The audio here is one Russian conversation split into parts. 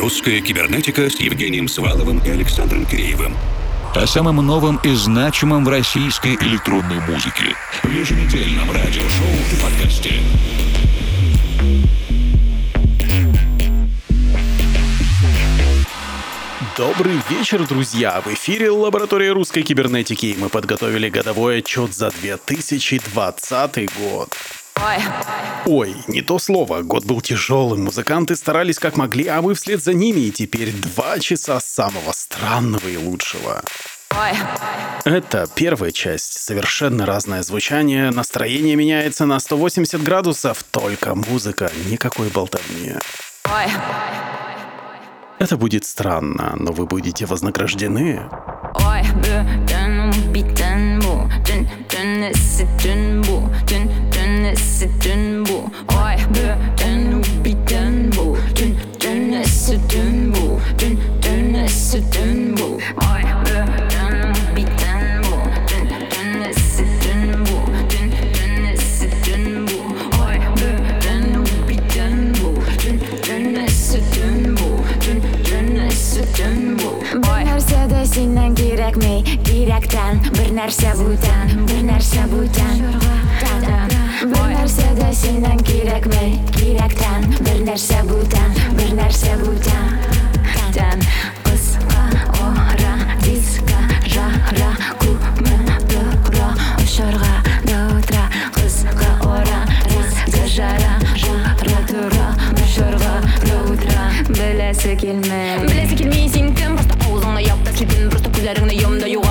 Русская кибернетика с Евгением Сваловым и Александром Киреевым. О самом новом и значимом в российской электронной музыке. В еженедельном радиошоу и подкасте. Добрый вечер, друзья! В эфире лаборатория русской кибернетики, мы подготовили годовой отчет за 2020 год. Ой. Ой, не то слово. Год был тяжелым, музыканты старались как могли, а мы вслед за ними, и теперь два часа самого странного и лучшего. Ой. Это первая часть. Совершенно разное звучание, настроение меняется на 180 градусов, только музыка, никакой болтовни. Ой. Это будет странно, но вы будете вознаграждены. Ой, бүтін битін бұл Түн, түнісі түн бұл Түн, түнісі түн бұл Ой, бүтін битін бұл Түн, түнісі түн бұл Түн, түнісі түн бұл Ой, бүтін битін бұл Түн, түнісі түн бұл Түн, түнісі түн бұл Ой, бүтін битін бұл Түн, түнісі түн бұл Түн, түнісі түн бұл Bir нәрсә дә синнән кирәкми, кирәктән Бер нәрсә бүтән, бер нәрсә бүтән бір нәрсе нәрсеге сенің керек ме керектен бір нәрсе бөтен бір нәрсе бөтен тән қысқа ора диска жара көмірді ұра ұшарға дытыра қысқа ора диска жара жара тұра ұшарға дытыра біләсі келмей біләсі келмей сен кім просто аузыңды яптап шіркін просто көзләріңді емдаюға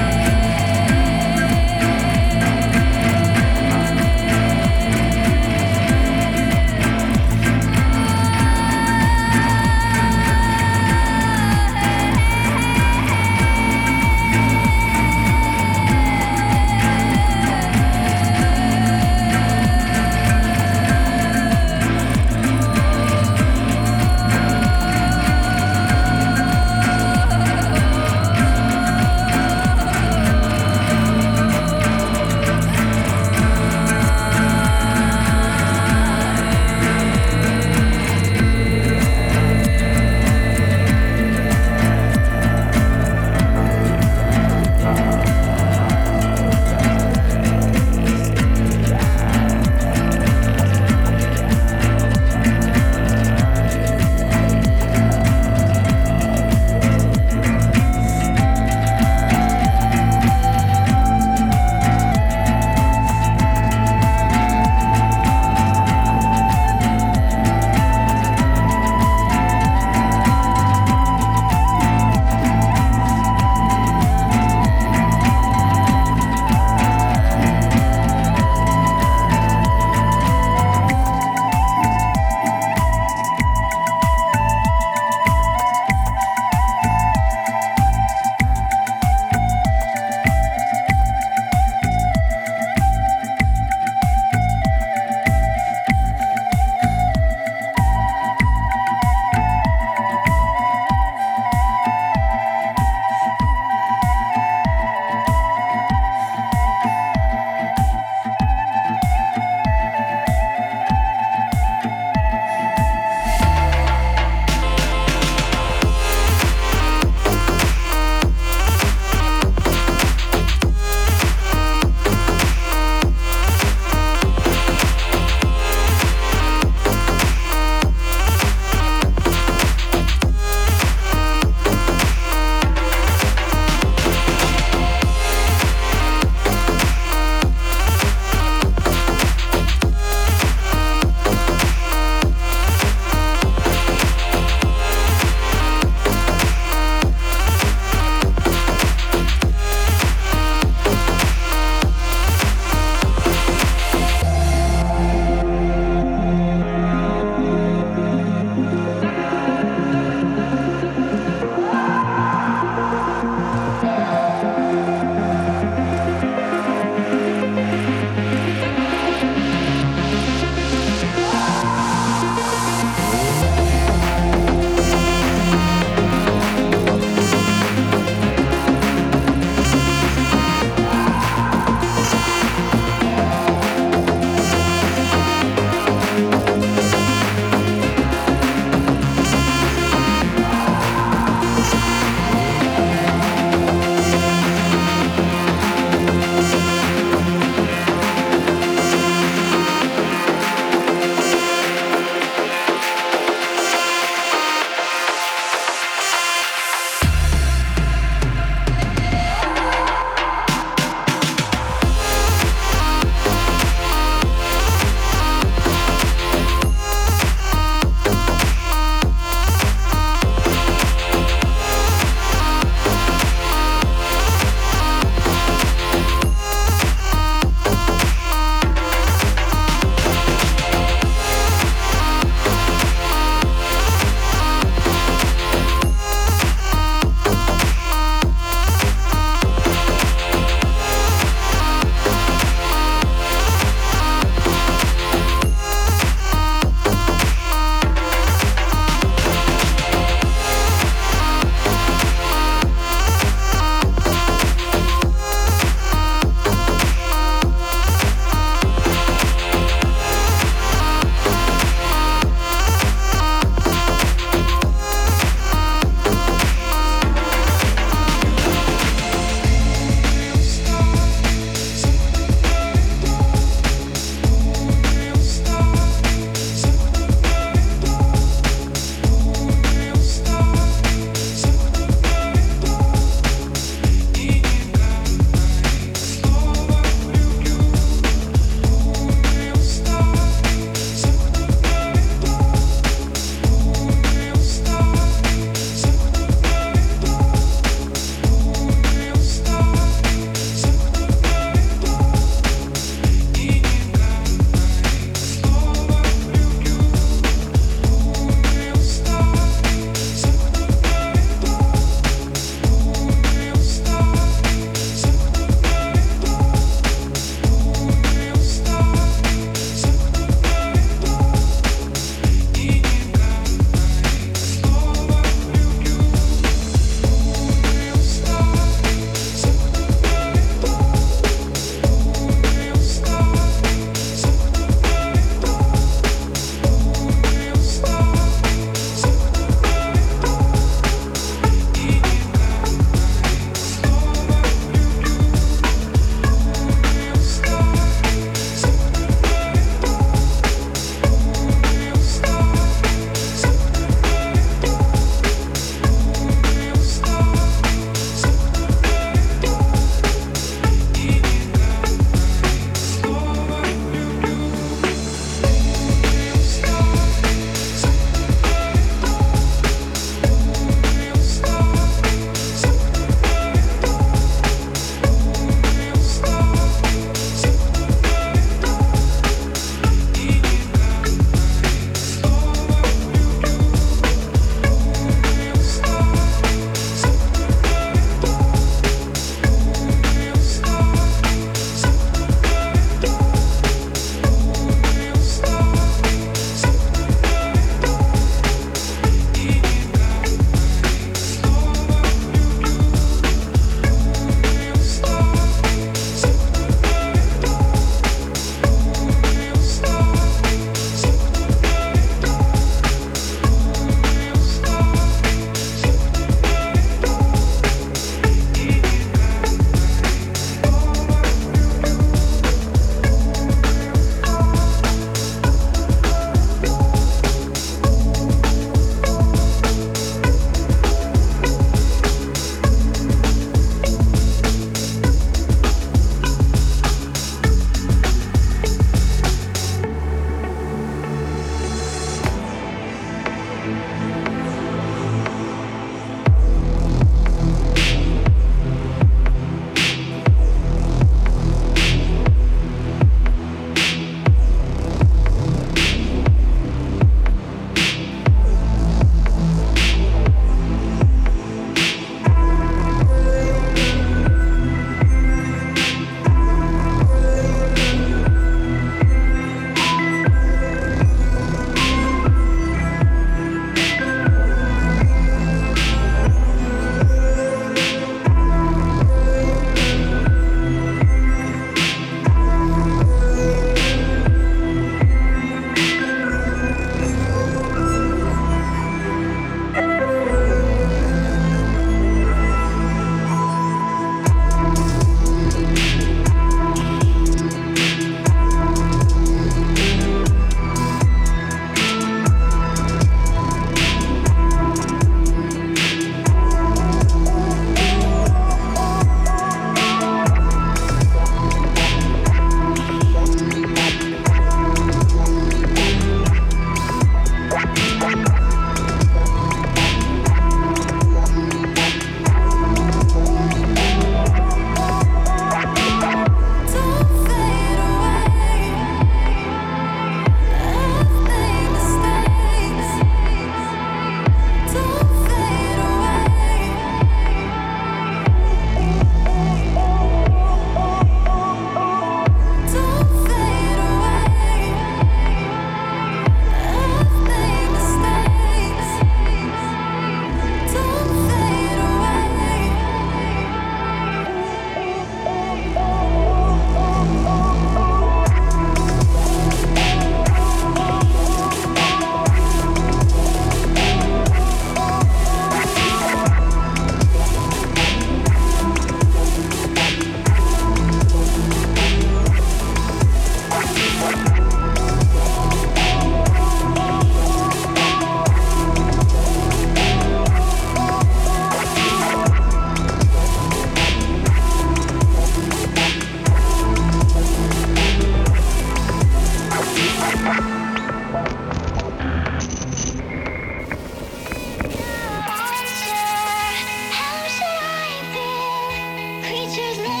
pictures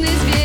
вечный зверь.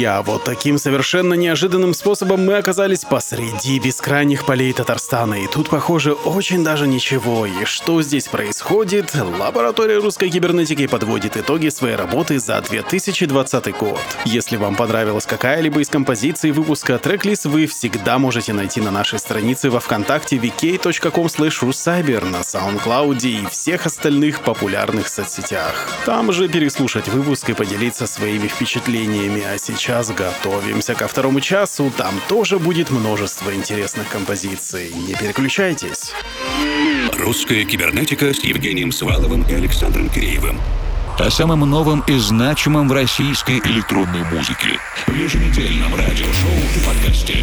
Друзья, вот таким совершенно неожиданным способом мы оказались посреди бескрайних полей Татарстана. И тут, похоже, очень даже ничего. И что здесь происходит? Лаборатория русской кибернетики подводит итоги своей работы за 2020 год. Если вам понравилась какая-либо из композиций выпуска трек-лист, вы всегда можете найти на нашей странице во вконтакте vk.com slash на SoundCloud и всех остальных популярных соцсетях. Там же переслушать выпуск и поделиться своими впечатлениями. А сейчас готовимся ко второму часу. Там тоже будет множество интересных композиций. Не переключайтесь. Русская кибернетика с Евгением Сваловым и Александром Киреевым. О самом новом и значимом в российской электронной музыке. В еженедельном радиошоу и подкасте.